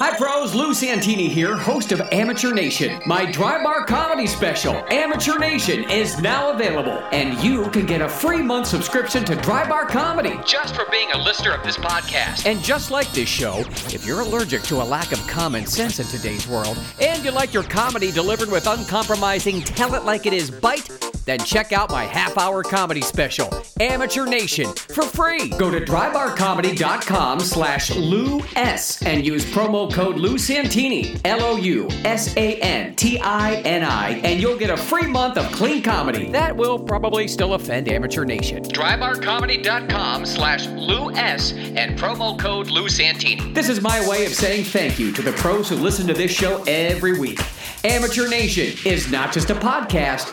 Hi, pros. Lou Santini here, host of Amateur Nation. My dry bar comedy special, Amateur Nation, is now available, and you can get a free month subscription to Dry Bar Comedy just for being a listener of this podcast. And just like this show, if you're allergic to a lack of common sense in today's world, and you like your comedy delivered with uncompromising, tell it like it is bite, then check out my half hour comedy special, Amateur Nation, for free. Go to drybarcomedy.com slash Lou S and use promo code Lou Santini, L O U S A N T I N I, and you'll get a free month of clean comedy. That will probably still offend Amateur Nation. Drybarcomedy.com slash Lou S and promo code Lou Santini. This is my way of saying thank you to the pros who listen to this show every week. Amateur Nation is not just a podcast,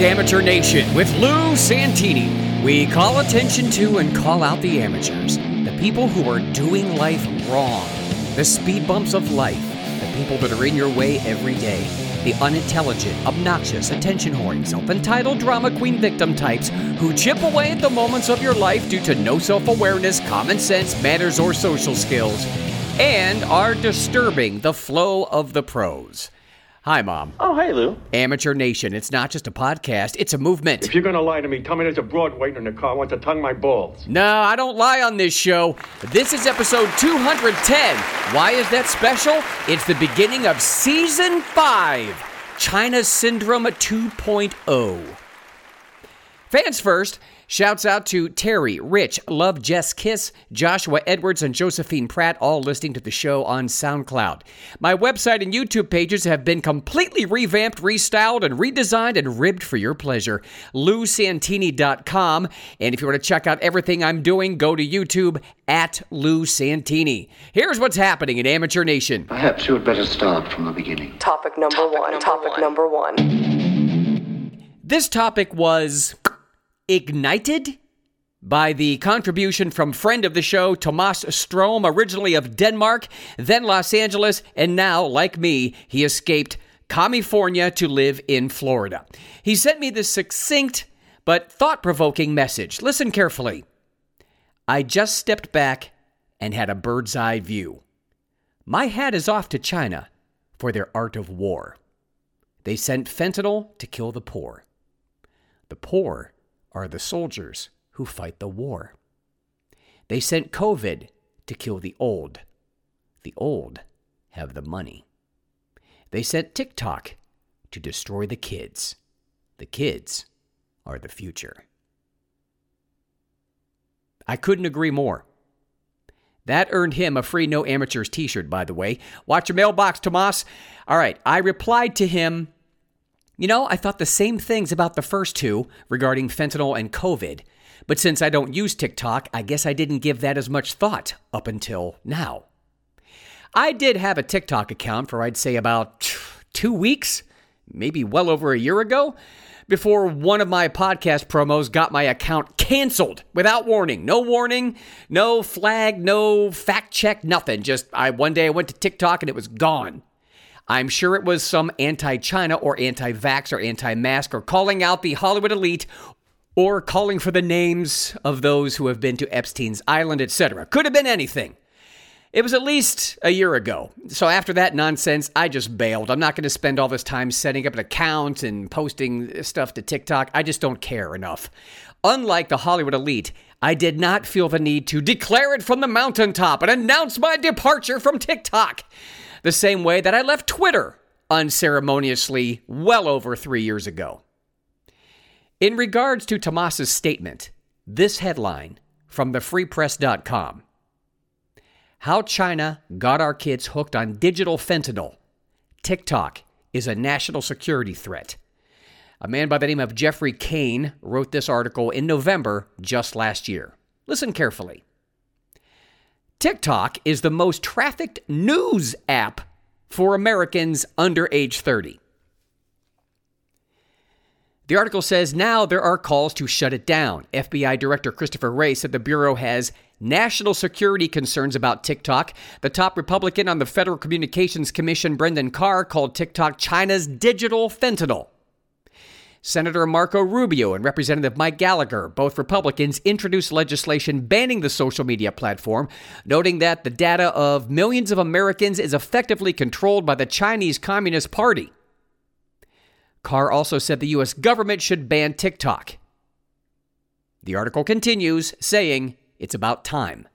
Amateur Nation with Lou Santini. We call attention to and call out the amateurs, the people who are doing life wrong, the speed bumps of life, the people that are in your way every day, the unintelligent, obnoxious, attention whoring, self entitled drama queen victim types who chip away at the moments of your life due to no self awareness, common sense, manners, or social skills, and are disturbing the flow of the pros. Hi, Mom. Oh, hey, Lou. Amateur Nation. It's not just a podcast, it's a movement. If you're going to lie to me, tell me there's a broad waiting in the car. I want to tongue my balls. No, I don't lie on this show. This is episode 210. Why is that special? It's the beginning of season 5 China Syndrome 2.0. Fans first. Shouts out to Terry, Rich, Love, Jess Kiss, Joshua Edwards, and Josephine Pratt, all listening to the show on SoundCloud. My website and YouTube pages have been completely revamped, restyled, and redesigned and ribbed for your pleasure. LouSantini.com. And if you want to check out everything I'm doing, go to YouTube at Lou Santini. Here's what's happening in Amateur Nation. Perhaps you had better start from the beginning. Topic number topic one. Number topic one. number one. This topic was ignited by the contribution from friend of the show, Tomas Strom, originally of Denmark, then Los Angeles, and now, like me, he escaped California to live in Florida. He sent me this succinct but thought provoking message. Listen carefully. I just stepped back and had a bird's eye view. My hat is off to China for their art of war. They sent fentanyl to kill the poor. The poor are the soldiers who fight the war. They sent COVID to kill the old. The old have the money. They sent TikTok to destroy the kids. The kids are the future. I couldn't agree more. That earned him a free No Amateurs t shirt, by the way. Watch your mailbox, Tomas. All right, I replied to him you know, I thought the same things about the first two regarding fentanyl and COVID, but since I don't use TikTok, I guess I didn't give that as much thought up until now. I did have a TikTok account for I'd say about two weeks, maybe well over a year ago, before one of my podcast promos got my account canceled without warning. No warning, no flag, no fact check, nothing. Just I one day I went to TikTok and it was gone. I'm sure it was some anti China or anti vax or anti mask or calling out the Hollywood elite or calling for the names of those who have been to Epstein's Island, etc. Could have been anything. It was at least a year ago. So after that nonsense, I just bailed. I'm not going to spend all this time setting up an account and posting stuff to TikTok. I just don't care enough. Unlike the Hollywood elite, I did not feel the need to declare it from the mountaintop and announce my departure from TikTok the same way that I left Twitter unceremoniously well over three years ago. In regards to Tomas's statement, this headline from thefreepress.com How China Got Our Kids Hooked on Digital Fentanyl. TikTok is a national security threat. A man by the name of Geoffrey Cain wrote this article in November just last year. Listen carefully. TikTok is the most trafficked news app for Americans under age 30. The article says now there are calls to shut it down. FBI Director Christopher Wray said the Bureau has national security concerns about TikTok. The top Republican on the Federal Communications Commission, Brendan Carr, called TikTok China's digital fentanyl. Senator Marco Rubio and Representative Mike Gallagher, both Republicans, introduced legislation banning the social media platform, noting that the data of millions of Americans is effectively controlled by the Chinese Communist Party. Carr also said the U.S. government should ban TikTok. The article continues, saying it's about time.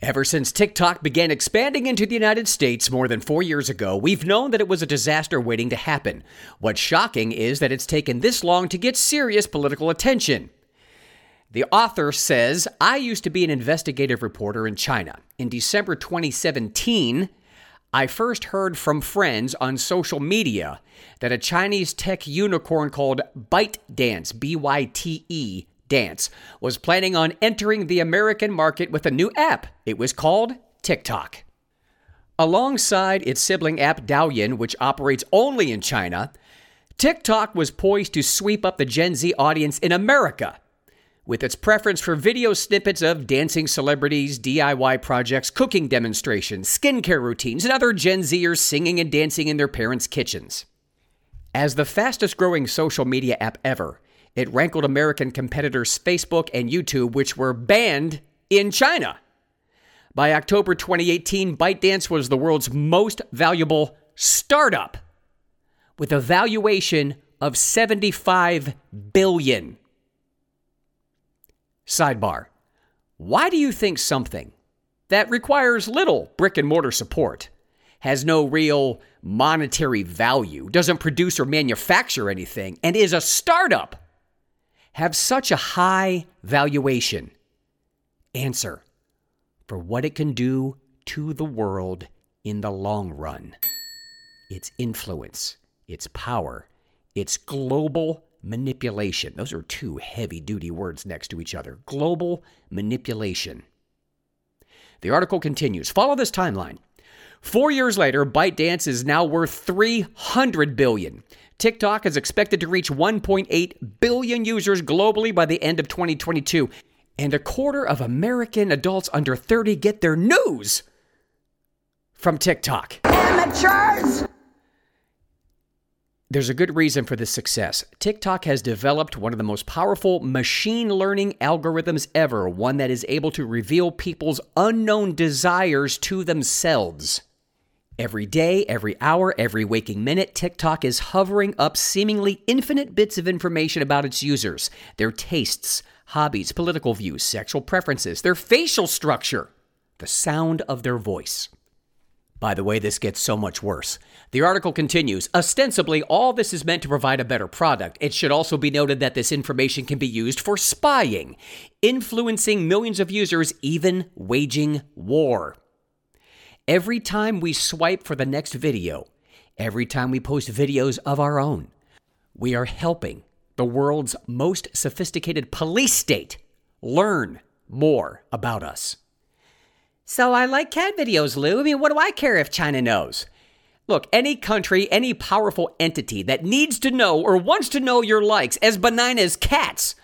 Ever since TikTok began expanding into the United States more than four years ago, we've known that it was a disaster waiting to happen. What's shocking is that it's taken this long to get serious political attention. The author says, I used to be an investigative reporter in China. In December 2017, I first heard from friends on social media that a Chinese tech unicorn called ByteDance, B Y T E, Dance, was planning on entering the American market with a new app. It was called TikTok. Alongside its sibling app Douyin, which operates only in China, TikTok was poised to sweep up the Gen Z audience in America with its preference for video snippets of dancing celebrities, DIY projects, cooking demonstrations, skincare routines, and other Gen Zers singing and dancing in their parents' kitchens. As the fastest growing social media app ever, it rankled American competitors Facebook and YouTube, which were banned in China. By October 2018, ByteDance was the world's most valuable startup with a valuation of 75 billion. Sidebar Why do you think something that requires little brick and mortar support, has no real monetary value, doesn't produce or manufacture anything, and is a startup, have such a high valuation? Answer for what it can do to the world in the long run. Its influence, its power, its global manipulation. Those are two heavy duty words next to each other. Global manipulation. The article continues. Follow this timeline. Four years later, ByteDance is now worth 300 billion. TikTok is expected to reach 1.8 billion users globally by the end of 2022, and a quarter of American adults under 30 get their news from TikTok. Amateurs! There's a good reason for this success. TikTok has developed one of the most powerful machine learning algorithms ever, one that is able to reveal people's unknown desires to themselves. Every day, every hour, every waking minute, TikTok is hovering up seemingly infinite bits of information about its users, their tastes, hobbies, political views, sexual preferences, their facial structure, the sound of their voice. By the way, this gets so much worse. The article continues Ostensibly, all this is meant to provide a better product. It should also be noted that this information can be used for spying, influencing millions of users, even waging war. Every time we swipe for the next video, every time we post videos of our own, we are helping the world's most sophisticated police state learn more about us. So I like cat videos, Lou. I mean, what do I care if China knows? Look, any country, any powerful entity that needs to know or wants to know your likes, as benign as cats,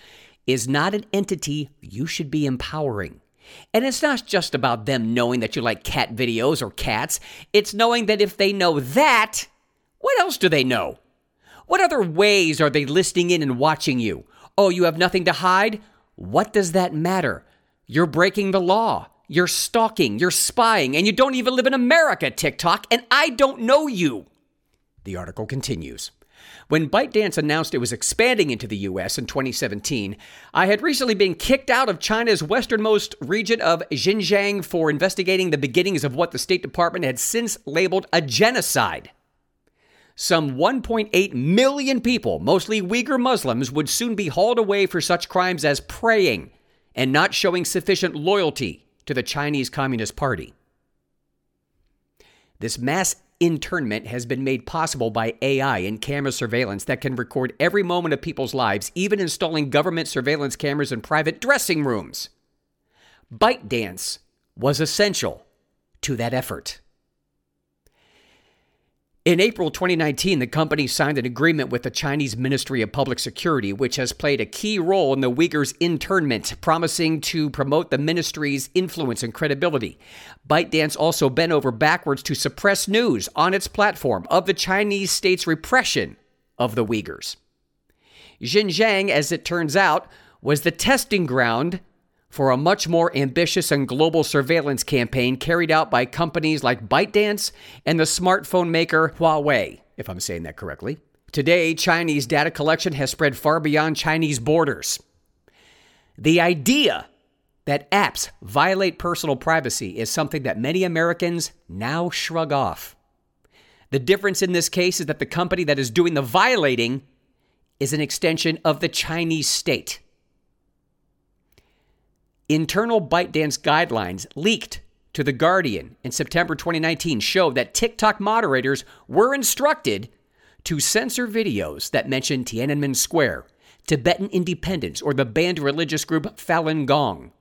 is not an entity you should be empowering. And it's not just about them knowing that you like cat videos or cats, it's knowing that if they know that, what else do they know? What other ways are they listening in and watching you? Oh, you have nothing to hide? What does that matter? You're breaking the law. You're stalking, you're spying, and you don't even live in America, TikTok, and I don't know you. The article continues. When ByteDance announced it was expanding into the US in 2017, I had recently been kicked out of China's westernmost region of Xinjiang for investigating the beginnings of what the State Department had since labeled a genocide. Some 1.8 million people, mostly Uyghur Muslims, would soon be hauled away for such crimes as praying and not showing sufficient loyalty to the Chinese Communist Party. This mass internment has been made possible by AI and camera surveillance that can record every moment of people's lives, even installing government surveillance cameras in private dressing rooms. ByteDance was essential to that effort. In April 2019, the company signed an agreement with the Chinese Ministry of Public Security, which has played a key role in the Uyghurs' internment, promising to promote the ministry's influence and credibility. ByteDance also bent over backwards to suppress news on its platform of the Chinese state's repression of the Uyghurs. Xinjiang, as it turns out, was the testing ground for a much more ambitious and global surveillance campaign carried out by companies like ByteDance and the smartphone maker Huawei, if I'm saying that correctly. Today, Chinese data collection has spread far beyond Chinese borders. The idea that apps violate personal privacy is something that many Americans now shrug off. The difference in this case is that the company that is doing the violating is an extension of the Chinese state. Internal ByteDance guidelines leaked to The Guardian in September 2019 show that TikTok moderators were instructed to censor videos that mention Tiananmen Square, Tibetan independence, or the banned religious group Falun Gong.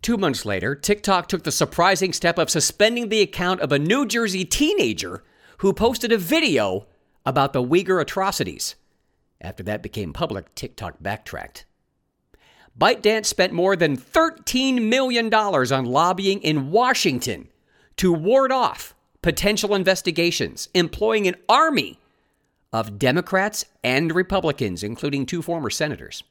Two months later, TikTok took the surprising step of suspending the account of a New Jersey teenager who posted a video about the Uyghur atrocities. After that became public, TikTok backtracked. ByteDance spent more than $13 million on lobbying in Washington to ward off potential investigations, employing an army of Democrats and Republicans, including two former senators.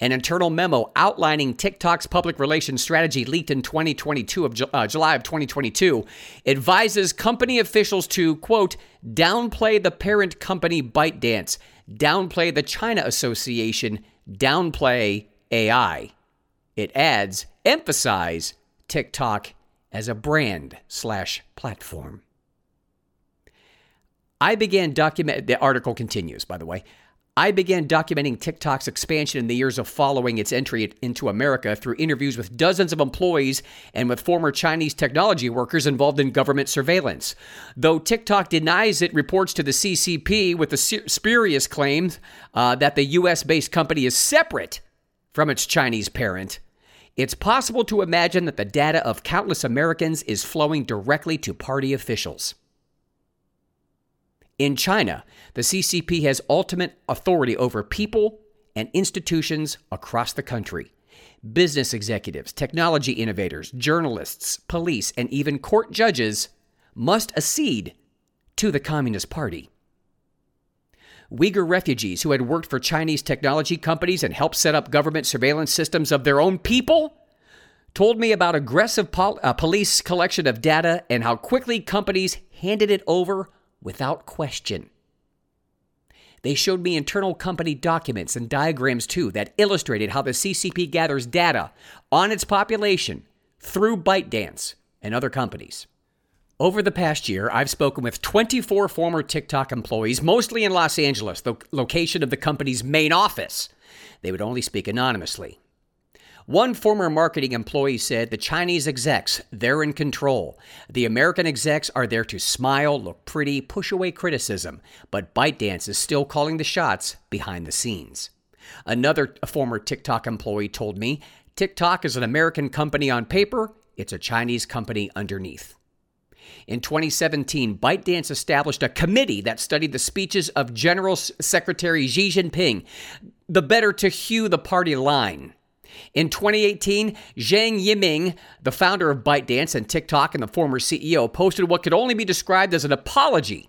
An internal memo outlining TikTok's public relations strategy leaked in 2022 of uh, July of 2022 advises company officials to quote downplay the parent company ByteDance, downplay the China Association, downplay AI. It adds emphasize TikTok as a brand slash platform. I began document the article continues, by the way. I began documenting TikTok's expansion in the years of following its entry into America through interviews with dozens of employees and with former Chinese technology workers involved in government surveillance. Though TikTok denies it reports to the CCP with the spurious claims uh, that the U.S. based company is separate from its Chinese parent, it's possible to imagine that the data of countless Americans is flowing directly to party officials. In China, the CCP has ultimate authority over people and institutions across the country. Business executives, technology innovators, journalists, police, and even court judges must accede to the Communist Party. Uyghur refugees who had worked for Chinese technology companies and helped set up government surveillance systems of their own people told me about aggressive pol- uh, police collection of data and how quickly companies handed it over without question. They showed me internal company documents and diagrams too that illustrated how the CCP gathers data on its population through ByteDance and other companies. Over the past year, I've spoken with 24 former TikTok employees, mostly in Los Angeles, the location of the company's main office. They would only speak anonymously. One former marketing employee said the Chinese execs, they're in control. The American execs are there to smile, look pretty, push away criticism, but ByteDance is still calling the shots behind the scenes. Another former TikTok employee told me TikTok is an American company on paper, it's a Chinese company underneath. In 2017, ByteDance established a committee that studied the speeches of General Secretary Xi Jinping, the better to hew the party line. In 2018, Zhang Yiming, the founder of ByteDance and TikTok and the former CEO, posted what could only be described as an apology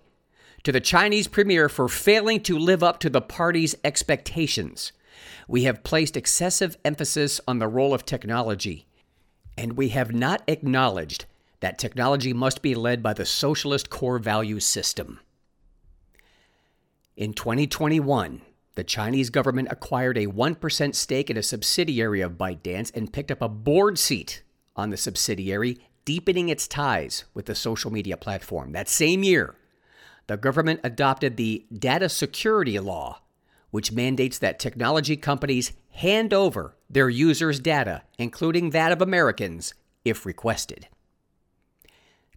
to the Chinese premier for failing to live up to the party's expectations. We have placed excessive emphasis on the role of technology, and we have not acknowledged that technology must be led by the socialist core value system. In 2021, the Chinese government acquired a 1% stake in a subsidiary of ByteDance and picked up a board seat on the subsidiary, deepening its ties with the social media platform. That same year, the government adopted the Data Security Law, which mandates that technology companies hand over their users' data, including that of Americans, if requested.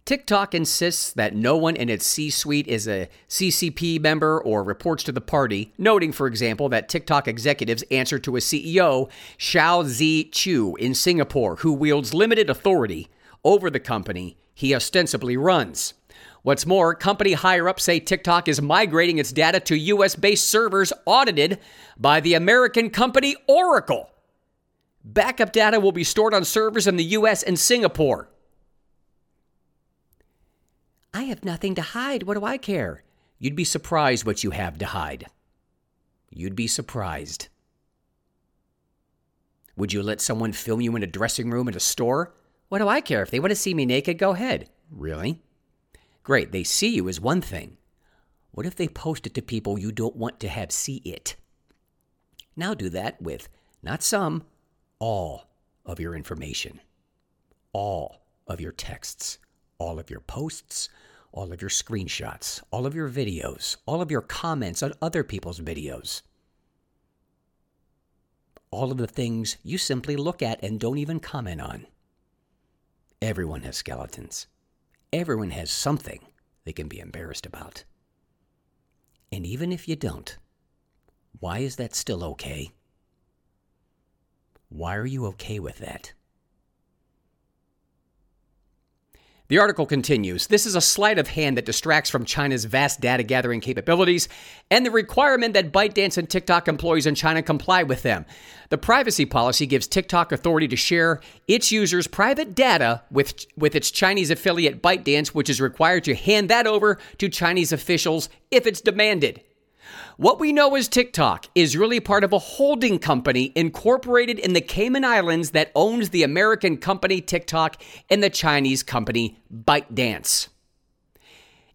TikTok insists that no one in its C suite is a CCP member or reports to the party, noting, for example, that TikTok executives answer to a CEO, Shou Zi Chew, in Singapore, who wields limited authority over the company he ostensibly runs. What's more, company higher ups say TikTok is migrating its data to US based servers audited by the American company Oracle. Backup data will be stored on servers in the US and Singapore. I have nothing to hide. What do I care? You'd be surprised what you have to hide. You'd be surprised. Would you let someone film you in a dressing room at a store? What do I care? If they want to see me naked, go ahead. Really? Great, they see you is one thing. What if they post it to people you don't want to have see it? Now do that with not some, all of your information, all of your texts, all of your posts, all of your screenshots, all of your videos, all of your comments on other people's videos, all of the things you simply look at and don't even comment on. Everyone has skeletons. Everyone has something they can be embarrassed about. And even if you don't, why is that still okay? Why are you okay with that? The article continues This is a sleight of hand that distracts from China's vast data gathering capabilities and the requirement that ByteDance and TikTok employees in China comply with them. The privacy policy gives TikTok authority to share its users' private data with, with its Chinese affiliate ByteDance, which is required to hand that over to Chinese officials if it's demanded. What we know as TikTok is really part of a holding company incorporated in the Cayman Islands that owns the American company TikTok and the Chinese company ByteDance.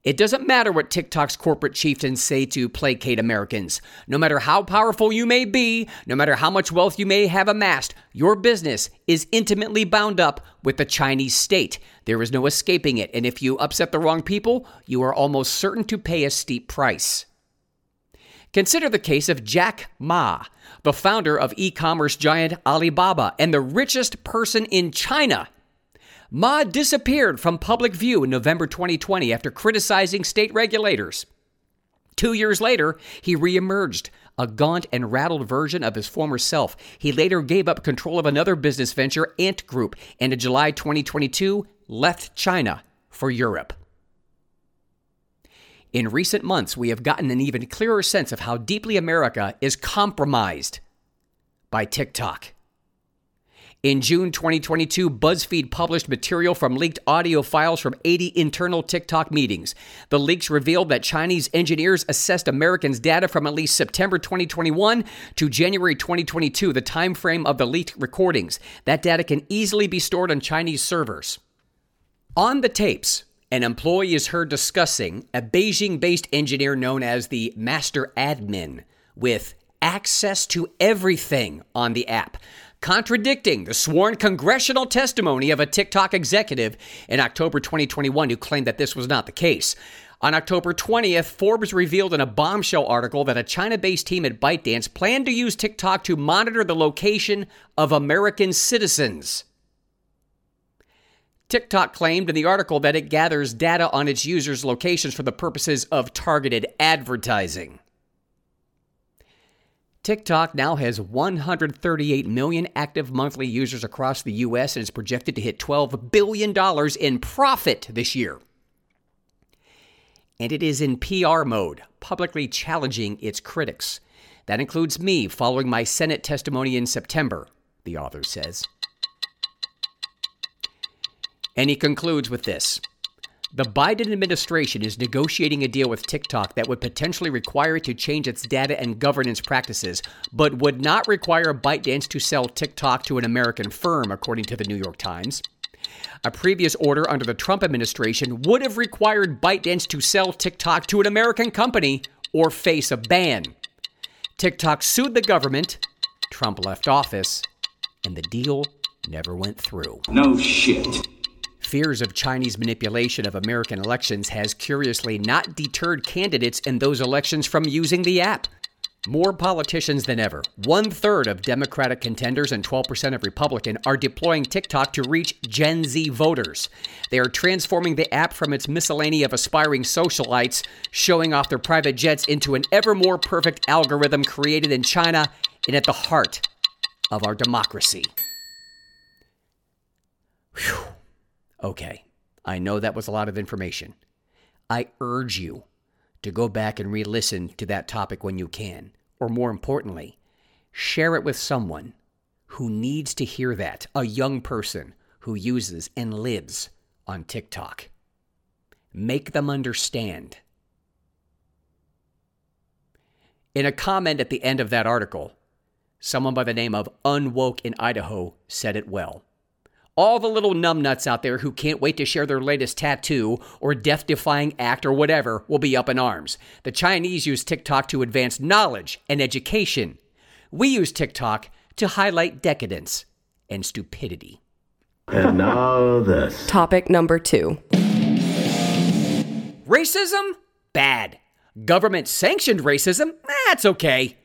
It doesn't matter what TikTok's corporate chieftains say to placate Americans. No matter how powerful you may be, no matter how much wealth you may have amassed, your business is intimately bound up with the Chinese state. There is no escaping it, and if you upset the wrong people, you are almost certain to pay a steep price. Consider the case of Jack Ma, the founder of e commerce giant Alibaba and the richest person in China. Ma disappeared from public view in November 2020 after criticizing state regulators. Two years later, he reemerged, a gaunt and rattled version of his former self. He later gave up control of another business venture, Ant Group, and in July 2022 left China for Europe. In recent months, we have gotten an even clearer sense of how deeply America is compromised by TikTok. In June 2022, BuzzFeed published material from leaked audio files from 80 internal TikTok meetings. The leaks revealed that Chinese engineers assessed Americans' data from at least September 2021 to January 2022, the time frame of the leaked recordings. That data can easily be stored on Chinese servers. On the tapes, an employee is heard discussing a Beijing based engineer known as the master admin with access to everything on the app, contradicting the sworn congressional testimony of a TikTok executive in October 2021 who claimed that this was not the case. On October 20th, Forbes revealed in a bombshell article that a China based team at ByteDance planned to use TikTok to monitor the location of American citizens. TikTok claimed in the article that it gathers data on its users' locations for the purposes of targeted advertising. TikTok now has 138 million active monthly users across the US and is projected to hit $12 billion in profit this year. And it is in PR mode, publicly challenging its critics. That includes me following my Senate testimony in September, the author says. And he concludes with this The Biden administration is negotiating a deal with TikTok that would potentially require it to change its data and governance practices, but would not require ByteDance to sell TikTok to an American firm, according to the New York Times. A previous order under the Trump administration would have required ByteDance to sell TikTok to an American company or face a ban. TikTok sued the government, Trump left office, and the deal never went through. No shit. Fears of Chinese manipulation of American elections has curiously not deterred candidates in those elections from using the app. More politicians than ever, one third of Democratic contenders and 12% of Republican, are deploying TikTok to reach Gen Z voters. They are transforming the app from its miscellany of aspiring socialites, showing off their private jets, into an ever more perfect algorithm created in China and at the heart of our democracy. Whew. Okay, I know that was a lot of information. I urge you to go back and re listen to that topic when you can. Or more importantly, share it with someone who needs to hear that, a young person who uses and lives on TikTok. Make them understand. In a comment at the end of that article, someone by the name of Unwoke in Idaho said it well. All the little numbnuts out there who can't wait to share their latest tattoo or death defying act or whatever will be up in arms. The Chinese use TikTok to advance knowledge and education. We use TikTok to highlight decadence and stupidity. And now this. Topic number two. Racism? Bad. Government sanctioned racism? That's okay.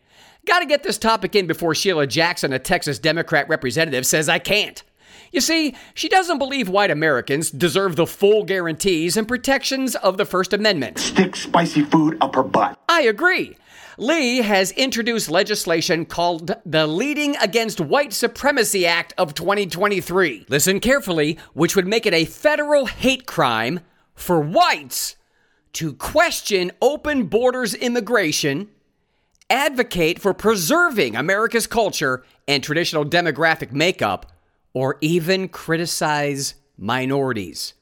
Gotta get this topic in before Sheila Jackson, a Texas Democrat representative, says I can't. You see, she doesn't believe white Americans deserve the full guarantees and protections of the First Amendment. Stick spicy food up her butt. I agree. Lee has introduced legislation called the Leading Against White Supremacy Act of 2023. Listen carefully, which would make it a federal hate crime for whites to question open borders immigration, advocate for preserving America's culture and traditional demographic makeup, or even criticize minorities,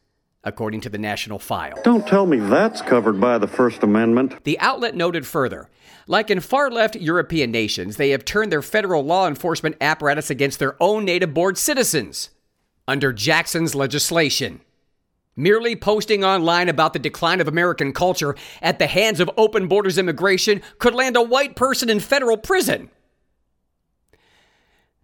according to the National File. Don't tell me that's covered by the First Amendment. The outlet noted further like in far left European nations, they have turned their federal law enforcement apparatus against their own native born citizens under Jackson's legislation. Merely posting online about the decline of American culture at the hands of open borders immigration could land a white person in federal prison.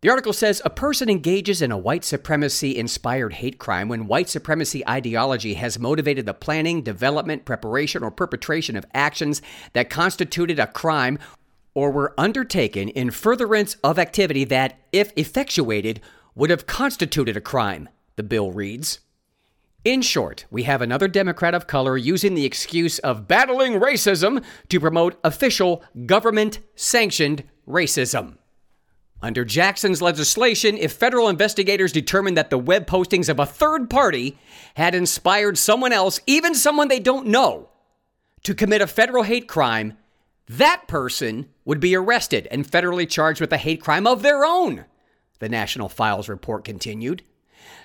The article says a person engages in a white supremacy inspired hate crime when white supremacy ideology has motivated the planning, development, preparation, or perpetration of actions that constituted a crime or were undertaken in furtherance of activity that, if effectuated, would have constituted a crime, the bill reads. In short, we have another Democrat of color using the excuse of battling racism to promote official government sanctioned racism. Under Jackson's legislation, if federal investigators determine that the web postings of a third party had inspired someone else, even someone they don't know, to commit a federal hate crime, that person would be arrested and federally charged with a hate crime of their own, the National Files report continued.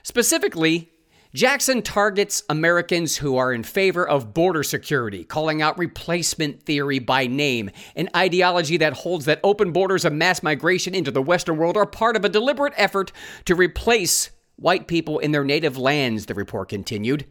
Specifically, Jackson targets Americans who are in favor of border security, calling out replacement theory by name, an ideology that holds that open borders and mass migration into the Western world are part of a deliberate effort to replace white people in their native lands, the report continued.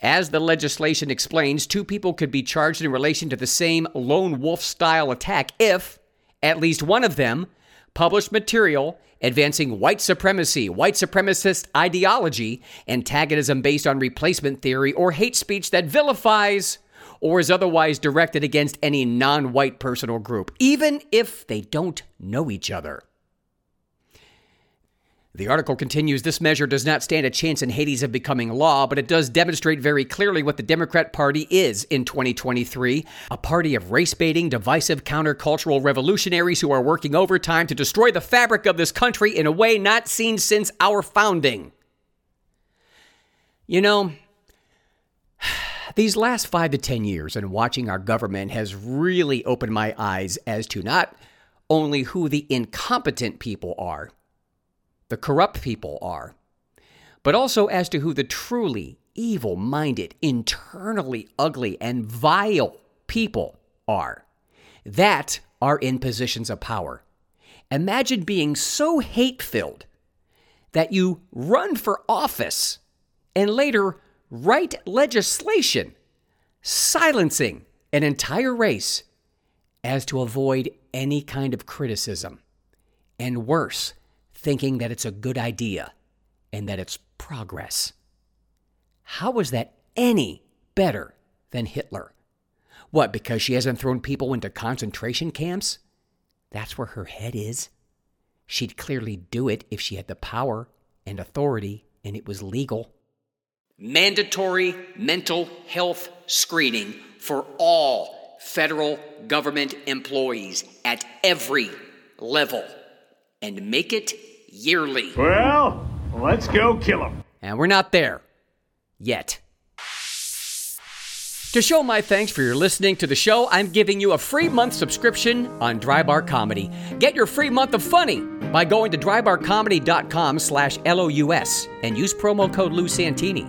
As the legislation explains, two people could be charged in relation to the same lone wolf style attack if at least one of them published material advancing white supremacy, white supremacist ideology, antagonism based on replacement theory, or hate speech that vilifies or is otherwise directed against any non white person or group, even if they don't know each other. The article continues this measure does not stand a chance in Hades of becoming law, but it does demonstrate very clearly what the Democrat Party is in 2023 a party of race baiting, divisive, countercultural revolutionaries who are working overtime to destroy the fabric of this country in a way not seen since our founding. You know, these last five to 10 years and watching our government has really opened my eyes as to not only who the incompetent people are the corrupt people are, but also as to who the truly evil minded, internally ugly, and vile people are that are in positions of power. Imagine being so hate filled that you run for office and later write legislation silencing an entire race as to avoid any kind of criticism. And worse, thinking that it's a good idea and that it's progress. How is that any better than Hitler? What, because she hasn't thrown people into concentration camps? That's where her head is. She'd clearly do it if she had the power and authority and it was legal. Mandatory mental health screening for all federal government employees at every level and make it yearly. Well, let's go kill him. And we're not there yet. To show my thanks for your listening to the show, I'm giving you a free month subscription on Drybar Comedy. Get your free month of funny by going to drybarcomedy.com slash LOUS and use promo code Lou Santini.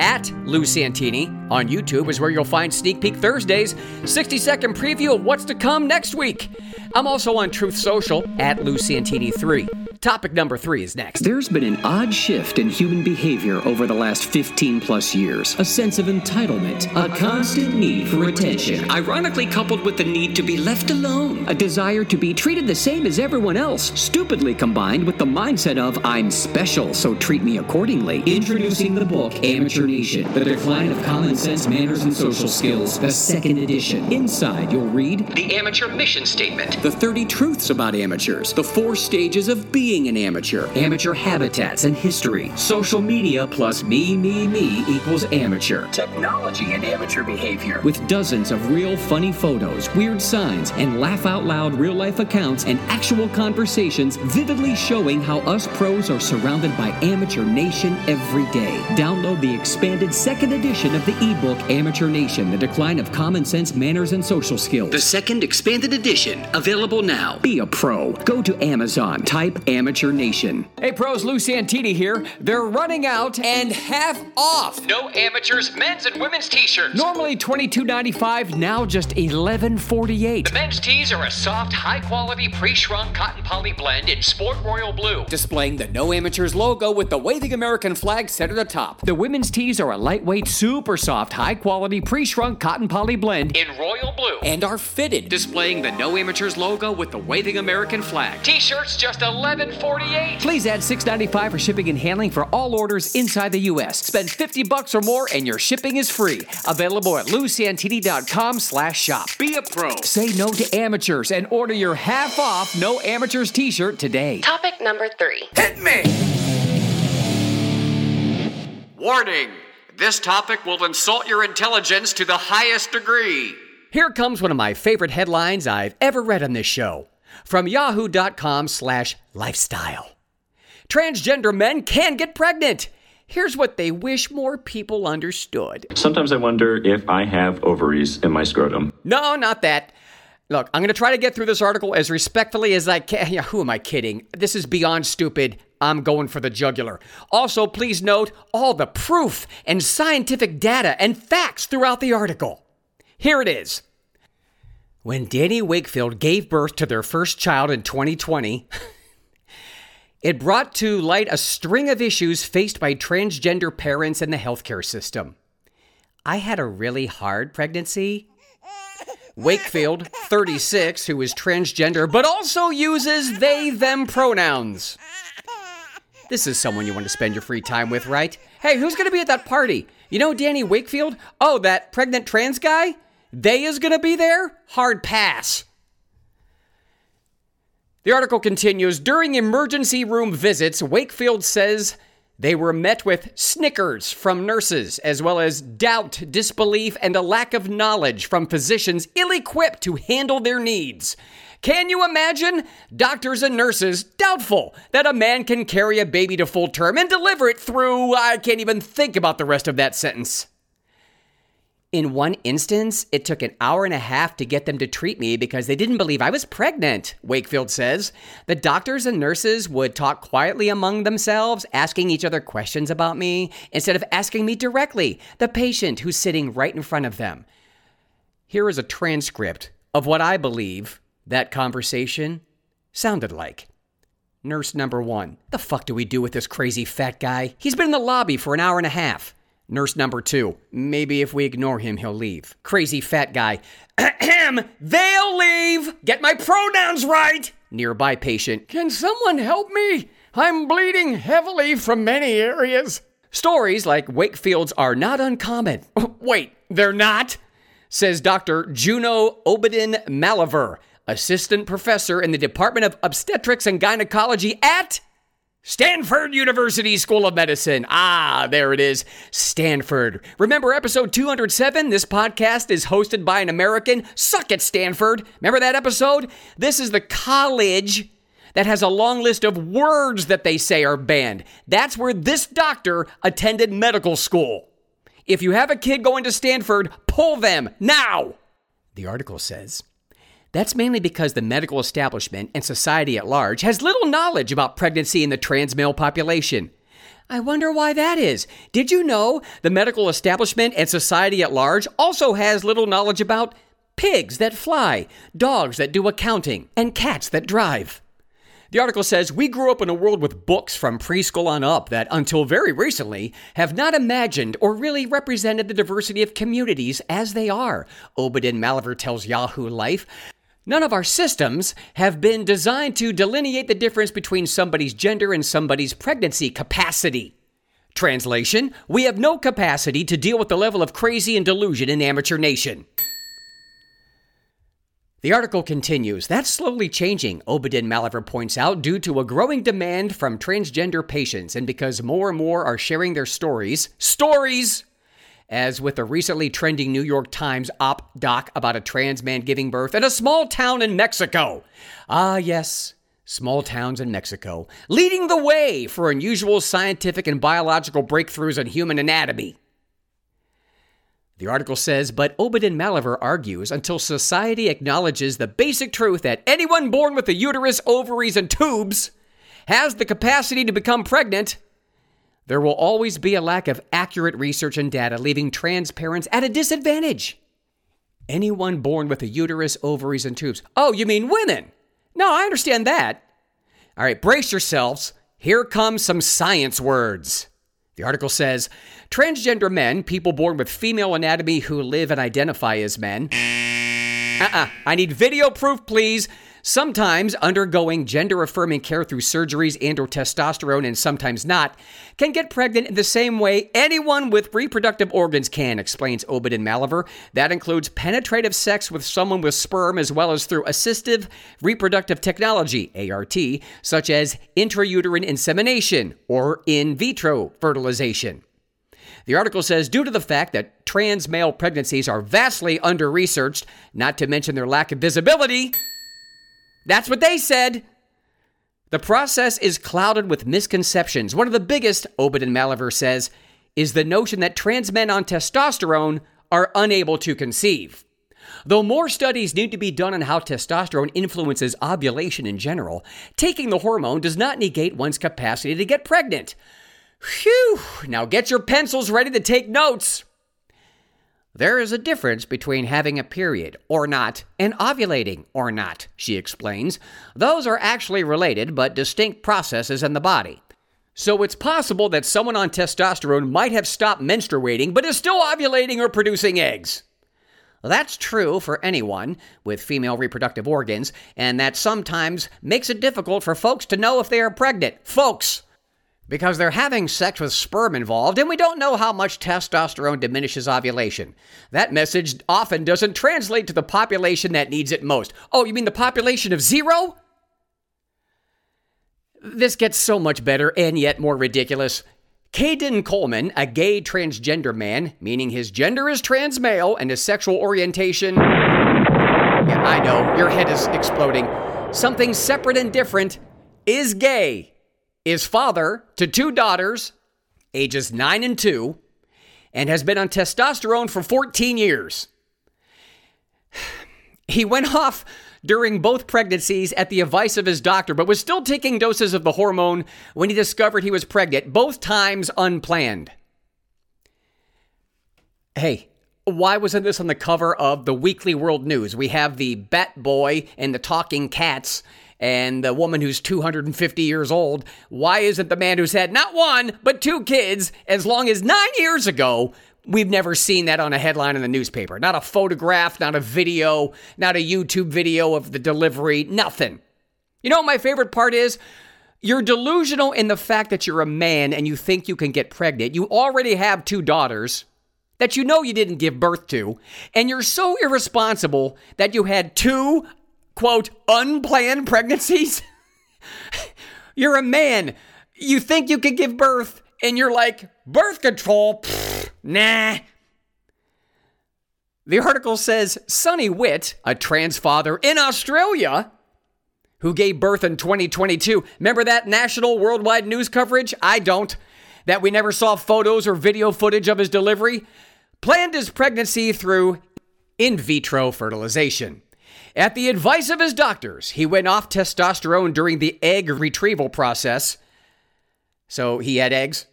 At Lou Santini on YouTube is where you'll find Sneak Peek Thursdays, 60 second preview of what's to come next week. I'm also on Truth Social at Lou Santini3. Topic number three is next. There's been an odd shift in human behavior over the last 15 plus years. A sense of entitlement, a constant need for attention, ironically coupled with the need to be left alone, a desire to be treated the same as everyone else, stupidly combined with the mindset of I'm special, so treat me accordingly. Introducing the book Amateur Nation: The Decline of Common Sense, Manners, and Social Skills, the second edition. Inside, you'll read The amateur mission statement. the 30 truths about amateurs, the four stages of being an amateur, amateur habitats and history, social media plus me, me, me equals amateur, technology and amateur behavior, with dozens of real funny photos, weird signs, and laugh out loud real life accounts and actual conversations vividly showing how us pros are surrounded by amateur nation every day. Download the expanded second edition of the ebook Amateur Nation: The Decline of Common Sense, Manners, and Social Skills. The second expanded edition, available now. Be a pro. Go to Amazon. Type Amateur Nation. Hey pros, Lou Santini here. They're running out and half off. No amateurs, men's and women's t-shirts. Normally $22.95, now just $11.48. The men's tees are a soft, high-quality, pre-shrunk cotton poly blend in sport royal blue. Displaying the No Amateurs logo with the waving American flag set at the top. The women's tees are a lightweight, super soft, high quality, pre shrunk cotton poly blend In royal blue. and are fitted, displaying the No Amateurs logo with the waving American flag. T-shirts just $11.48. Please add $6.95 for shipping and handling for all orders inside the U.S. Spend 50 bucks or more and your shipping is free. Available at lousantini.com slash shop. Be a pro. Say no to amateurs and order your half off No Amateurs t-shirt today. Topic number three. Hit me! Warning! This topic will insult your intelligence to the highest degree. Here comes one of my favorite headlines I've ever read on this show from yahoo.com slash lifestyle. Transgender men can get pregnant. Here's what they wish more people understood. Sometimes I wonder if I have ovaries in my scrotum. No, not that. Look, I'm going to try to get through this article as respectfully as I can. Yeah, who am I kidding? This is beyond stupid. I'm going for the jugular. Also, please note all the proof and scientific data and facts throughout the article. Here it is. When Danny Wakefield gave birth to their first child in 2020, it brought to light a string of issues faced by transgender parents in the healthcare system. I had a really hard pregnancy. Wakefield, 36, who is transgender but also uses they them pronouns. This is someone you want to spend your free time with, right? Hey, who's going to be at that party? You know Danny Wakefield? Oh, that pregnant trans guy? They is going to be there? Hard pass. The article continues During emergency room visits, Wakefield says they were met with snickers from nurses, as well as doubt, disbelief, and a lack of knowledge from physicians ill equipped to handle their needs. Can you imagine? Doctors and nurses doubtful that a man can carry a baby to full term and deliver it through. I can't even think about the rest of that sentence. In one instance, it took an hour and a half to get them to treat me because they didn't believe I was pregnant, Wakefield says. The doctors and nurses would talk quietly among themselves, asking each other questions about me instead of asking me directly, the patient who's sitting right in front of them. Here is a transcript of what I believe that conversation sounded like. Nurse number one, the fuck do we do with this crazy fat guy? He's been in the lobby for an hour and a half. Nurse number two, maybe if we ignore him, he'll leave. Crazy fat guy, ahem, they'll leave! Get my pronouns right! Nearby patient, can someone help me? I'm bleeding heavily from many areas. Stories like Wakefield's are not uncommon. Wait, they're not? Says Dr. Juno Obedin Maliver, assistant professor in the Department of Obstetrics and Gynecology at Stanford University School of Medicine. Ah, there it is. Stanford. Remember episode 207? This podcast is hosted by an American. Suck it, Stanford. Remember that episode? This is the college that has a long list of words that they say are banned. That's where this doctor attended medical school. If you have a kid going to Stanford, pull them now. The article says that's mainly because the medical establishment and society at large has little knowledge about pregnancy in the trans male population. I wonder why that is. Did you know the medical establishment and society at large also has little knowledge about pigs that fly, dogs that do accounting, and cats that drive? The article says we grew up in a world with books from preschool on up that, until very recently, have not imagined or really represented the diversity of communities as they are. Obedin Maliver tells Yahoo Life. None of our systems have been designed to delineate the difference between somebody's gender and somebody's pregnancy capacity. Translation We have no capacity to deal with the level of crazy and delusion in Amateur Nation. The article continues. That's slowly changing, Obedin Maliver points out, due to a growing demand from transgender patients and because more and more are sharing their stories. Stories! As with the recently trending New York Times op doc about a trans man giving birth in a small town in Mexico. Ah, yes, small towns in Mexico, leading the way for unusual scientific and biological breakthroughs in human anatomy. The article says, but Obedin Maliver argues until society acknowledges the basic truth that anyone born with a uterus, ovaries, and tubes has the capacity to become pregnant, there will always be a lack of accurate research and data, leaving trans parents at a disadvantage. Anyone born with a uterus, ovaries, and tubes. Oh, you mean women? No, I understand that. All right, brace yourselves. Here come some science words. The article says transgender men, people born with female anatomy who live and identify as men. Uh uh-uh. uh I need video proof, please sometimes undergoing gender affirming care through surgeries and or testosterone and sometimes not, can get pregnant in the same way anyone with reproductive organs can, explains Obedin Maliver. That includes penetrative sex with someone with sperm as well as through assistive reproductive technology, ART, such as intrauterine insemination or in vitro fertilization. The article says due to the fact that trans male pregnancies are vastly under researched, not to mention their lack of visibility, that's what they said. The process is clouded with misconceptions. One of the biggest, Obedin Maliver says, is the notion that trans men on testosterone are unable to conceive. Though more studies need to be done on how testosterone influences ovulation in general, taking the hormone does not negate one's capacity to get pregnant. Phew! Now get your pencils ready to take notes. There is a difference between having a period or not and ovulating or not, she explains. Those are actually related but distinct processes in the body. So it's possible that someone on testosterone might have stopped menstruating but is still ovulating or producing eggs. That's true for anyone with female reproductive organs, and that sometimes makes it difficult for folks to know if they are pregnant. Folks! Because they're having sex with sperm involved, and we don't know how much testosterone diminishes ovulation. That message often doesn't translate to the population that needs it most. Oh, you mean the population of zero? This gets so much better and yet more ridiculous. Kayden Coleman, a gay transgender man, meaning his gender is trans male and his sexual orientation. Yeah, I know, your head is exploding. Something separate and different is gay is father to two daughters, ages 9 and 2, and has been on testosterone for 14 years. He went off during both pregnancies at the advice of his doctor, but was still taking doses of the hormone when he discovered he was pregnant, both times unplanned. Hey, why wasn't this on the cover of the Weekly World News? We have the Bat Boy and the Talking Cats and the woman who's 250 years old. Why isn't the man who's had not one, but two kids as long as nine years ago? We've never seen that on a headline in the newspaper. Not a photograph, not a video, not a YouTube video of the delivery, nothing. You know my favorite part is? You're delusional in the fact that you're a man and you think you can get pregnant. You already have two daughters that you know you didn't give birth to, and you're so irresponsible that you had two quote, unplanned pregnancies? you're a man. You think you could give birth, and you're like, birth control? Pfft, nah. The article says Sonny Witt, a trans father in Australia, who gave birth in 2022. Remember that national worldwide news coverage? I don't. that we never saw photos or video footage of his delivery, planned his pregnancy through in vitro fertilization. At the advice of his doctors, he went off testosterone during the egg retrieval process. So he had eggs.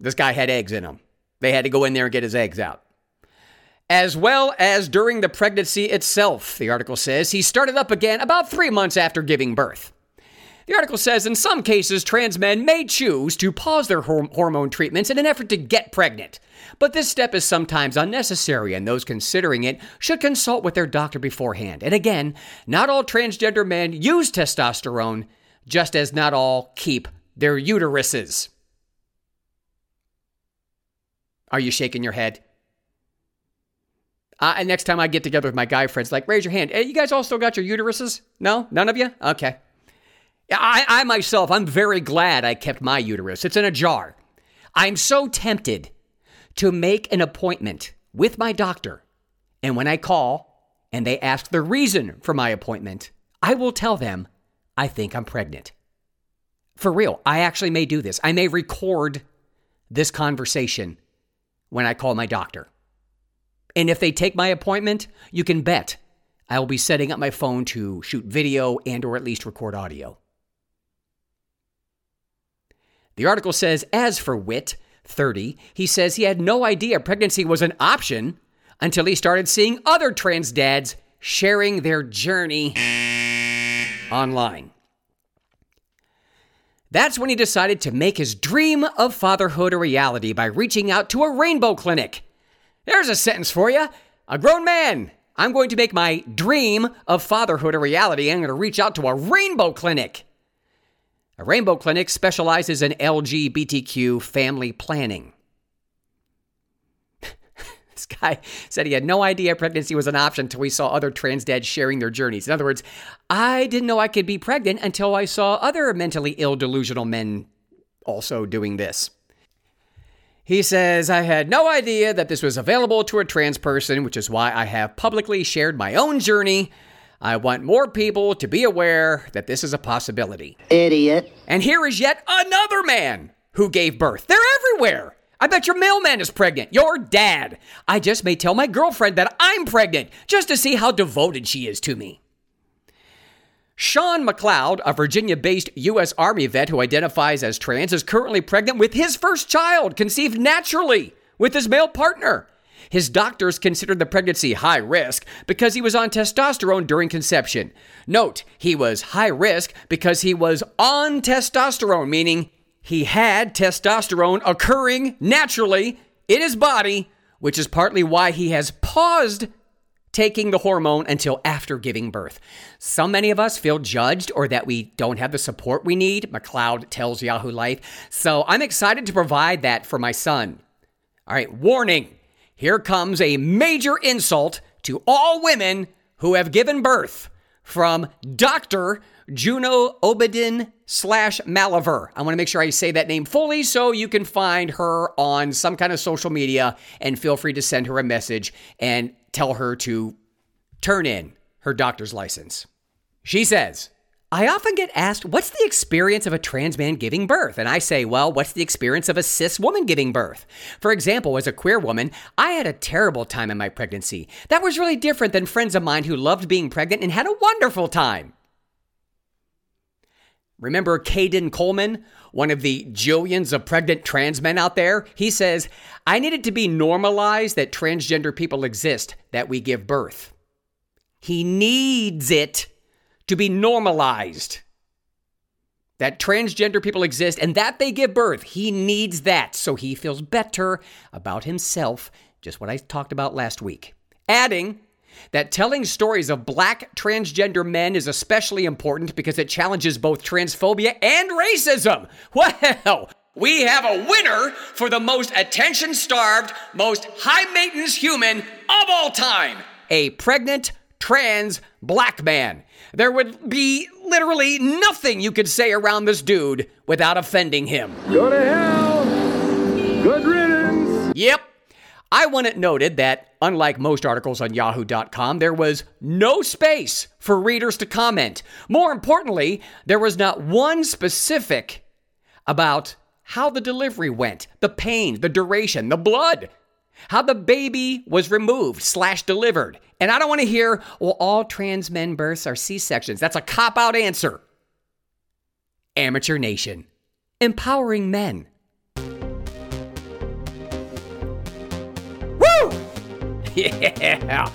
This guy had eggs in him. They had to go in there and get his eggs out. As well as during the pregnancy itself, the article says he started up again about three months after giving birth. The article says in some cases, trans men may choose to pause their hormone treatments in an effort to get pregnant. But this step is sometimes unnecessary, and those considering it should consult with their doctor beforehand. And again, not all transgender men use testosterone, just as not all keep their uteruses. Are you shaking your head? Uh, and next time I get together with my guy friends, like, raise your hand. Hey, you guys all still got your uteruses? No? None of you? Okay. I, I myself, I'm very glad I kept my uterus. It's in a jar. I'm so tempted to make an appointment with my doctor. And when I call and they ask the reason for my appointment, I will tell them I think I'm pregnant. For real, I actually may do this. I may record this conversation when I call my doctor. And if they take my appointment, you can bet I will be setting up my phone to shoot video and or at least record audio. The article says as for Witt, 30, he says he had no idea pregnancy was an option until he started seeing other trans dads sharing their journey online. That's when he decided to make his dream of fatherhood a reality by reaching out to a rainbow clinic. There's a sentence for you. A grown man. I'm going to make my dream of fatherhood a reality. And I'm going to reach out to a rainbow clinic. Rainbow clinic specializes in LGBTQ family planning. this guy said he had no idea pregnancy was an option until he saw other trans dads sharing their journeys. In other words, I didn't know I could be pregnant until I saw other mentally ill, delusional men also doing this. He says, I had no idea that this was available to a trans person, which is why I have publicly shared my own journey I want more people to be aware that this is a possibility. Idiot. And here is yet another man who gave birth. They're everywhere. I bet your mailman is pregnant. Your dad. I just may tell my girlfriend that I'm pregnant just to see how devoted she is to me. Sean McLeod, a Virginia based U.S. Army vet who identifies as trans, is currently pregnant with his first child, conceived naturally with his male partner. His doctors considered the pregnancy high risk because he was on testosterone during conception. Note, he was high risk because he was on testosterone, meaning he had testosterone occurring naturally in his body, which is partly why he has paused taking the hormone until after giving birth. So many of us feel judged or that we don't have the support we need, McLeod tells Yahoo Life. So I'm excited to provide that for my son. All right, warning here comes a major insult to all women who have given birth from Dr. Juno Obedin slash Maliver. I want to make sure I say that name fully so you can find her on some kind of social media and feel free to send her a message and tell her to turn in her doctor's license. She says, I often get asked, what's the experience of a trans man giving birth? And I say, well, what's the experience of a cis woman giving birth? For example, as a queer woman, I had a terrible time in my pregnancy. That was really different than friends of mine who loved being pregnant and had a wonderful time. Remember Kayden Coleman, one of the jillions of pregnant trans men out there? He says, I needed to be normalized that transgender people exist, that we give birth. He needs it to be normalized. That transgender people exist and that they give birth. He needs that so he feels better about himself, just what I talked about last week. Adding that telling stories of black transgender men is especially important because it challenges both transphobia and racism. Well, we have a winner for the most attention starved, most high maintenance human of all time a pregnant trans black man. There would be literally nothing you could say around this dude without offending him. Go to hell! Good riddance! Yep. I want it noted that, unlike most articles on Yahoo.com, there was no space for readers to comment. More importantly, there was not one specific about how the delivery went, the pain, the duration, the blood, how the baby was removed slash delivered. And I don't want to hear, well, all trans men births are C sections. That's a cop out answer. Amateur Nation, empowering men. Woo! Yeah.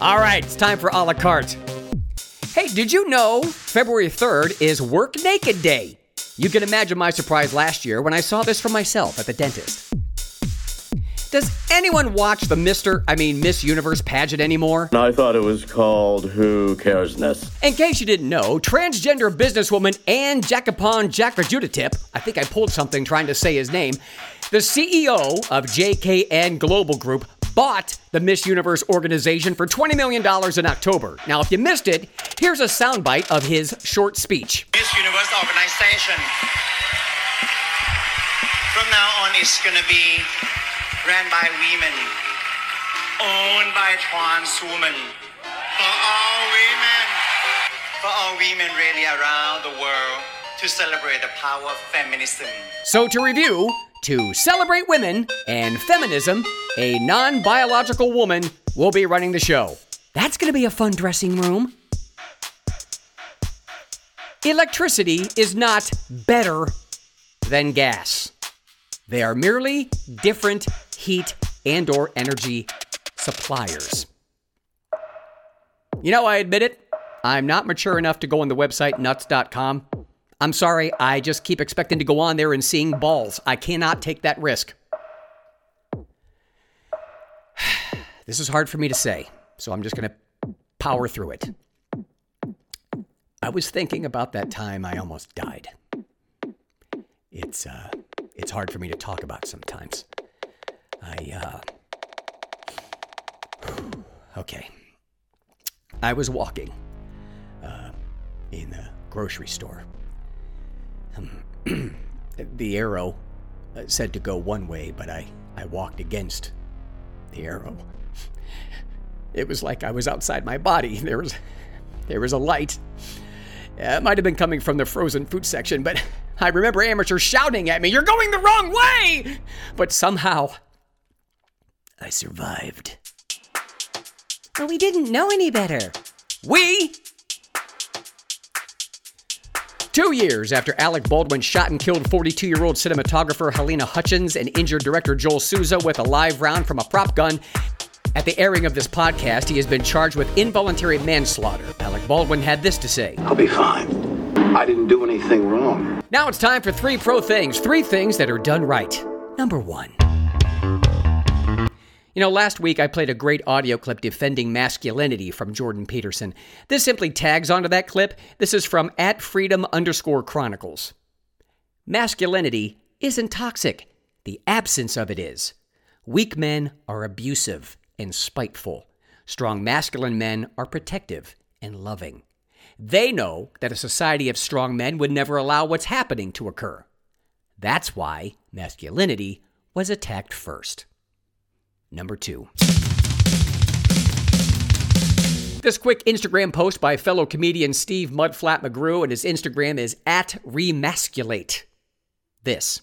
All right, it's time for a la carte. Hey, did you know February 3rd is Work Naked Day? You can imagine my surprise last year when I saw this for myself at the dentist. Does anyone watch the Mr. I mean Miss Universe pageant anymore? I thought it was called Who Caresness. In case you didn't know, transgender businesswoman Ann Jacopon Jackajuditip, I think I pulled something trying to say his name, the CEO of JKN Global Group bought the Miss Universe organization for $20 million in October. Now, if you missed it, here's a soundbite of his short speech. Miss Universe organization from now on is going to be ran by women, owned by trans women, for all women, for all women really around the world to celebrate the power of feminism. So, to review, to celebrate women and feminism, a non biological woman will be running the show. That's going to be a fun dressing room. Electricity is not better than gas. They are merely different heat and or energy suppliers. You know, I admit it. I'm not mature enough to go on the website nuts.com. I'm sorry, I just keep expecting to go on there and seeing balls. I cannot take that risk. This is hard for me to say, so I'm just going to power through it. I was thinking about that time I almost died. It's uh it's hard for me to talk about sometimes. I uh Okay. I was walking uh in a grocery store. Um, the arrow uh, said to go one way, but I, I walked against the arrow. It was like I was outside my body. There was, there was a light. Uh, it might have been coming from the frozen food section, but I remember amateurs shouting at me, You're going the wrong way! But somehow, I survived. But we didn't know any better. We Two years after Alec Baldwin shot and killed 42 year old cinematographer Helena Hutchins and injured director Joel Souza with a live round from a prop gun, at the airing of this podcast, he has been charged with involuntary manslaughter. Alec Baldwin had this to say I'll be fine. I didn't do anything wrong. Now it's time for three pro things, three things that are done right. Number one. You know, last week I played a great audio clip defending masculinity from Jordan Peterson. This simply tags onto that clip. This is from at freedom underscore chronicles. Masculinity isn't toxic. The absence of it is. Weak men are abusive and spiteful. Strong masculine men are protective and loving. They know that a society of strong men would never allow what's happening to occur. That's why masculinity was attacked first. Number two. This quick Instagram post by fellow comedian Steve Mudflat McGrew, and his Instagram is at remasculate. This.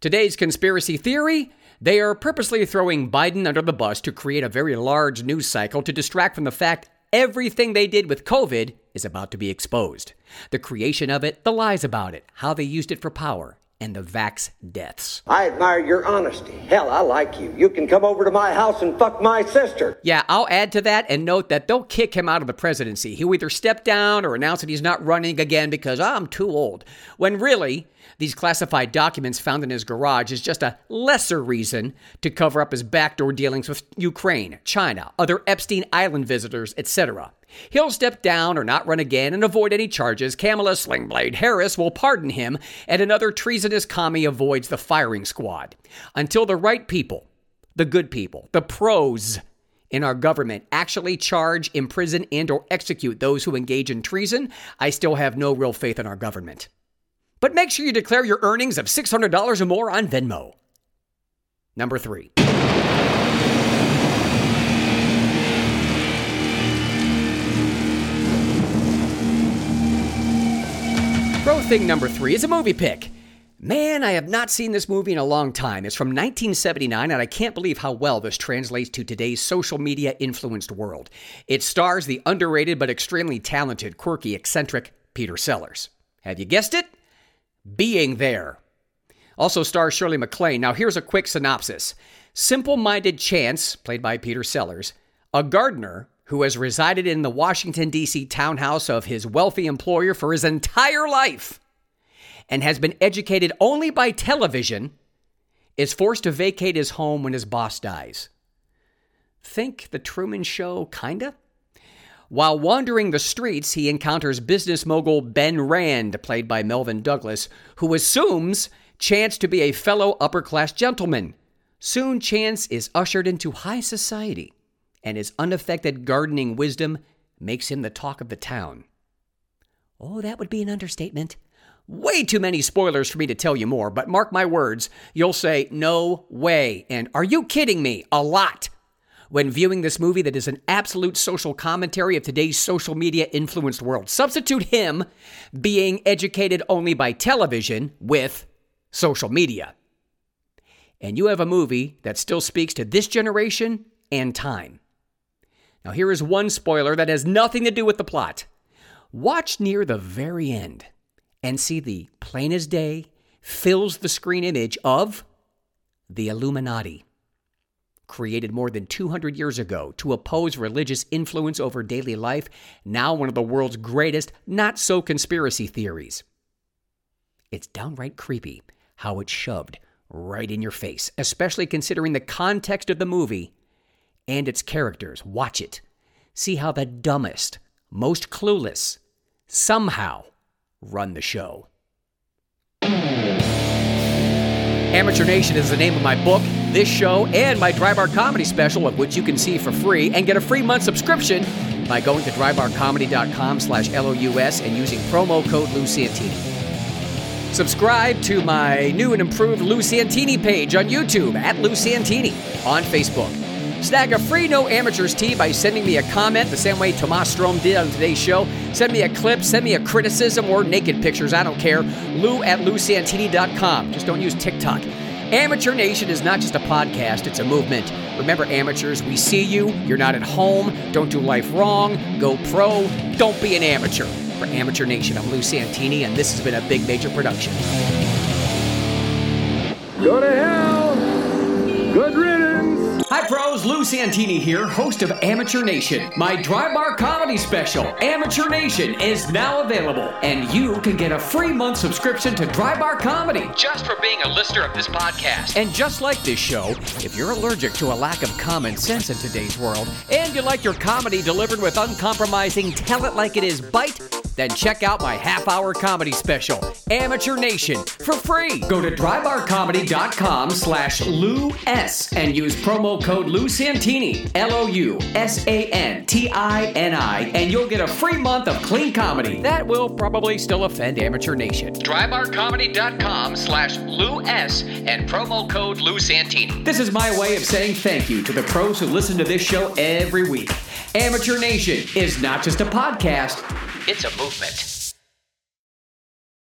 Today's conspiracy theory they are purposely throwing Biden under the bus to create a very large news cycle to distract from the fact everything they did with COVID is about to be exposed. The creation of it, the lies about it, how they used it for power, and the vax deaths. I admire your honesty. Hell, I like you. You can come over to my house and fuck my sister. Yeah, I'll add to that and note that they'll kick him out of the presidency. He'll either step down or announce that he's not running again because I'm too old. When really, these classified documents found in his garage is just a lesser reason to cover up his backdoor dealings with Ukraine, China, other Epstein Island visitors, etc. He'll step down or not run again and avoid any charges. Kamala Slingblade Harris will pardon him, and another treasonous commie avoids the firing squad. Until the right people, the good people, the pros in our government actually charge, imprison, and or execute those who engage in treason, I still have no real faith in our government. But make sure you declare your earnings of $600 or more on Venmo. Number three. Pro thing number three is a movie pick. Man, I have not seen this movie in a long time. It's from 1979, and I can't believe how well this translates to today's social media influenced world. It stars the underrated but extremely talented, quirky, eccentric Peter Sellers. Have you guessed it? Being There. Also stars Shirley MacLaine. Now, here's a quick synopsis Simple minded Chance, played by Peter Sellers, a gardener who has resided in the Washington, D.C. townhouse of his wealthy employer for his entire life and has been educated only by television, is forced to vacate his home when his boss dies. Think The Truman Show, kinda? While wandering the streets, he encounters business mogul Ben Rand, played by Melvyn Douglas, who assumes Chance to be a fellow upper class gentleman. Soon, Chance is ushered into high society, and his unaffected gardening wisdom makes him the talk of the town. Oh, that would be an understatement. Way too many spoilers for me to tell you more, but mark my words, you'll say, no way, and are you kidding me? A lot when viewing this movie that is an absolute social commentary of today's social media influenced world. Substitute him being educated only by television with social media. And you have a movie that still speaks to this generation and time. Now, here is one spoiler that has nothing to do with the plot. Watch near the very end and see the plain as day fills the screen image of the Illuminati created more than 200 years ago to oppose religious influence over daily life, now one of the world's greatest not so conspiracy theories. It's downright creepy how it's shoved right in your face, especially considering the context of the movie and its characters. Watch it. See how the dumbest, most clueless, somehow run the show. Amateur Nation is the name of my book, this show, and my Drybar Comedy special, of which you can see for free and get a free month subscription by going to drybarcomedy.com slash LOUS and using promo code Lou Santini. Subscribe to my new and improved Lou Santini page on YouTube at Lou Santini on Facebook. Snag a free No Amateurs tee by sending me a comment the same way Tomas Strom did on today's show. Send me a clip, send me a criticism, or naked pictures. I don't care. Lou at LouSantini.com. Just don't use TikTok. Amateur Nation is not just a podcast, it's a movement. Remember, amateurs, we see you. You're not at home. Don't do life wrong. Go pro. Don't be an amateur. For Amateur Nation, I'm Lou Santini, and this has been a big major production. Go to hell! Good riddance! Hi, pros. Lou Santini here, host of Amateur Nation. My dry bar comedy special, Amateur Nation, is now available, and you can get a free month subscription to Dry Bar Comedy just for being a listener of this podcast. And just like this show, if you're allergic to a lack of common sense in today's world, and you like your comedy delivered with uncompromising, tell it like it is bite, then check out my half hour comedy special, Amateur Nation, for free. Go to drybarcomedy.com slash Lou S and use promo code Lou Santini, L O U S A N T I N I, and you'll get a free month of clean comedy. That will probably still offend Amateur Nation. Drybarcomedy.com slash Lou S and promo code Lou Santini. This is my way of saying thank you to the pros who listen to this show every week. Amateur Nation is not just a podcast, it's a movement.